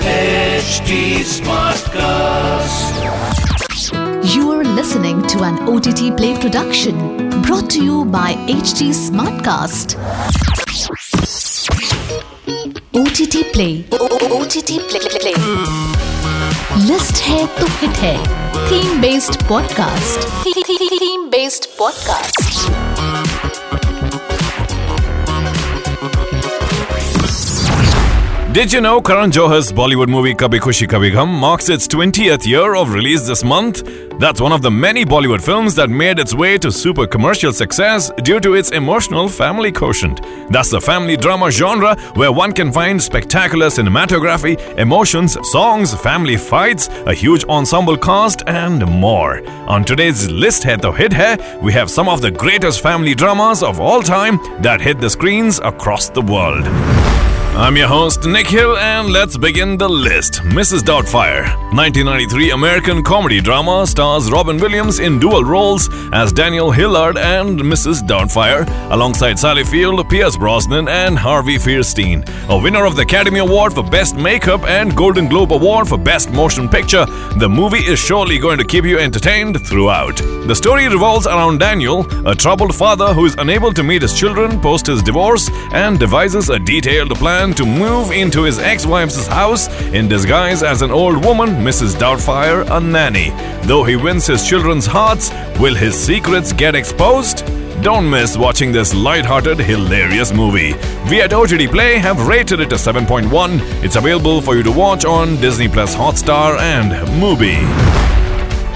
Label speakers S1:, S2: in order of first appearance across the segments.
S1: HD Smartcast.
S2: You are listening to an OTT Play production brought to you by HT Smartcast. OTT Play. OTT Play. Play. List है तो hit है theme based podcast theme based podcast
S3: Did you know Karan Johar's Bollywood movie Kabhi Khushi Kabhi Gham marks its 20th year of release this month? That's one of the many Bollywood films that made its way to super commercial success due to its emotional family quotient. That's the family drama genre where one can find spectacular cinematography, emotions, songs, family fights, a huge ensemble cast, and more. On today's list Hai To Hit Hai, we have some of the greatest family dramas of all time that hit the screens across the world. I'm your host, Nikhil, and let's begin the list. Mrs. Doubtfire. 1993 American comedy drama stars Robin Williams in dual roles as Daniel Hillard and Mrs. Doubtfire, alongside Sally Field, Pierce Brosnan, and Harvey Fierstein. A winner of the Academy Award for Best Makeup and Golden Globe Award for Best Motion Picture, the movie is surely going to keep you entertained throughout. The story revolves around Daniel, a troubled father who is unable to meet his children post his divorce and devises a detailed plan to move into his ex wife's house in disguise as an old woman, Mrs. Doubtfire, a nanny. Though he wins his children's hearts, will his secrets get exposed? Don't miss watching this light-hearted, hilarious movie. We at OTT Play have rated it a 7.1. It's available for you to watch on Disney Plus Hotstar and Mubi.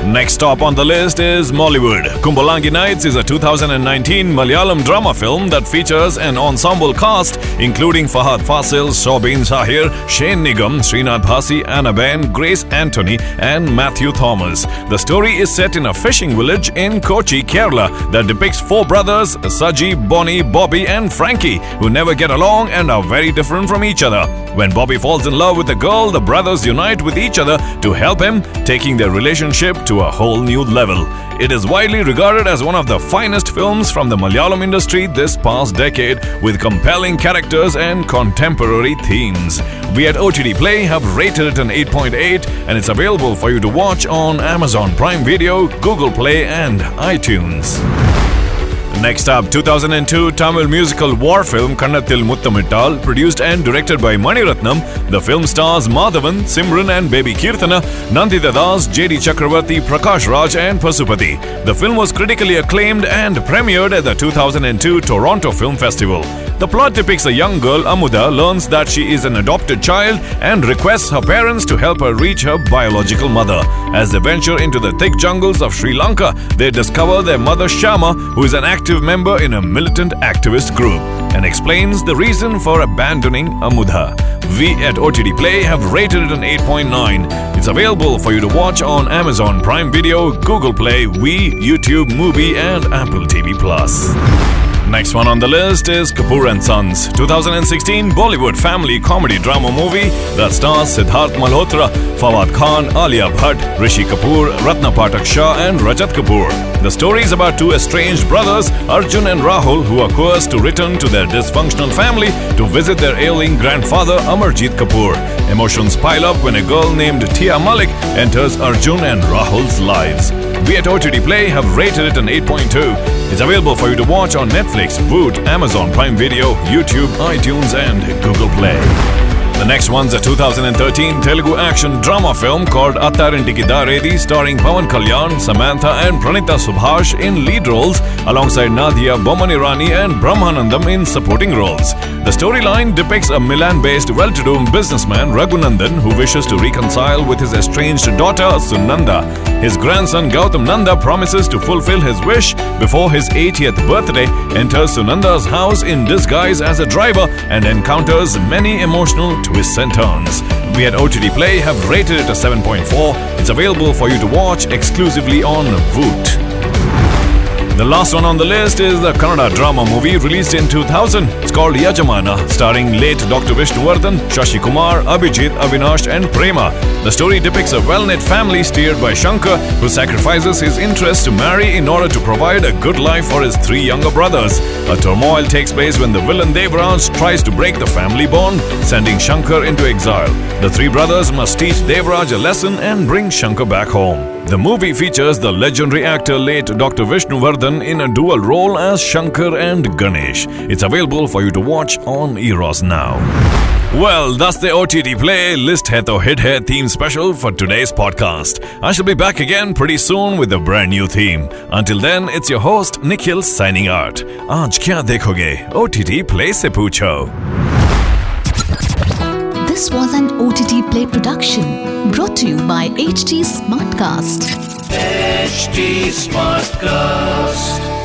S3: Next stop on the list is Mollywood. Kumbalangi Nights is a 2019 Malayalam drama film that features an ensemble cast including Fahadh Faasil, Soubin Shahir, Shane Nigam, Sreenath Bhasi, Anna Ben, Grace Antony, and Mathew Thomas. The story is set in a fishing village in Kochi, Kerala that depicts four brothers, Saji, Bonnie, Bobby, and Frankie, who never get along and are very different from each other. When Bobby falls in love with a girl, the brothers unite with each other to help him, taking their relationship to a whole new level. It is widely regarded as one of the finest films from the Malayalam industry this past decade, with compelling characters and contemporary themes. We at OTT Play have rated it an 8.8, and it's available for you to watch on Amazon Prime Video, Google Play, and iTunes. Next up, 2002 Tamil musical war film Kannathil Muttamittal, produced and directed by Mani Ratnam. The film stars Madhavan, Simran and baby Kirtana, Nandita Das, J.D. Chakravarti, Prakash Raj and Pasupati. The film was critically acclaimed and premiered at the 2002 Toronto Film Festival. The plot depicts a young girl, Amuda, learns that she is an adopted child and requests her parents to help her reach her biological mother. As they venture into the thick jungles of Sri Lanka, they discover their mother Shama, who is an active member in a militant activist group, and explains the reason for abandoning Amudha. We at OTT Play have rated it an 8.9. It's available for you to watch on Amazon Prime Video, Google Play, Wii, YouTube, Movie, and Apple TV Plus. Next one on the list is Kapoor and Sons, 2016 Bollywood family comedy drama movie that stars Sidharth Malhotra, Fawad Khan, Alia Bhatt, Rishi Kapoor, Ratna Pathak Shah, and Rajat Kapoor. The story is about two estranged brothers, Arjun and Rahul, who are coerced to return to their dysfunctional family to visit their ailing grandfather Amarjit Kapoor. Emotions pile up when a girl named Tia Malik enters Arjun and Rahul's lives. We at OTT Play have rated it an 8.2. It's available for you to watch on Netflix, Voot, Amazon Prime Video, YouTube, iTunes, and Google Play. The next one's a 2013 Telugu action drama film called Attarinti Daredi starring Pawan Kalyan, Samantha and Pranita Subhash in lead roles alongside Nadia Boman Irani and Brahmanandam in supporting roles. The storyline depicts a Milan-based well-to-do businessman Raghunandan who wishes to reconcile with his estranged daughter Sunanda. His grandson Gautam Nanda promises to fulfill his wish before his 80th birthday, enters Sunanda's house in disguise as a driver and encounters many emotional twists and turns. We at OTT Play have rated it a 7.4. It's available for you to watch exclusively on Voot. The last one on the list is the Kannada drama movie released in 2000. It's called Yajamana, starring late Dr. Vishnuvardhan, Shashi Kumar, Abhijit, Avinash, and Prema. The story depicts a well-knit family steered by Shankar, who sacrifices his interest to marry in order to provide a good life for his three younger brothers. A turmoil takes place when the villain Devraj tries to break the family bond, sending Shankar into exile. The three brothers must teach Devraj a lesson and bring Shankar back home. The movie features the legendary actor late Dr. Vishnuvardhan in a dual role as Shankar and Ganesh. It's available for you to watch on Eros now. Well, that's the OTT play list Hai To Hit Hai theme special for today's podcast. I shall be back again pretty soon with a brand new theme. Until then, it's your host Nikhil signing out. Aaj kya dekhoge? OTT play se poocho.
S2: This was an OTT Play production brought to you by HT Smartcast.
S1: Smartcast.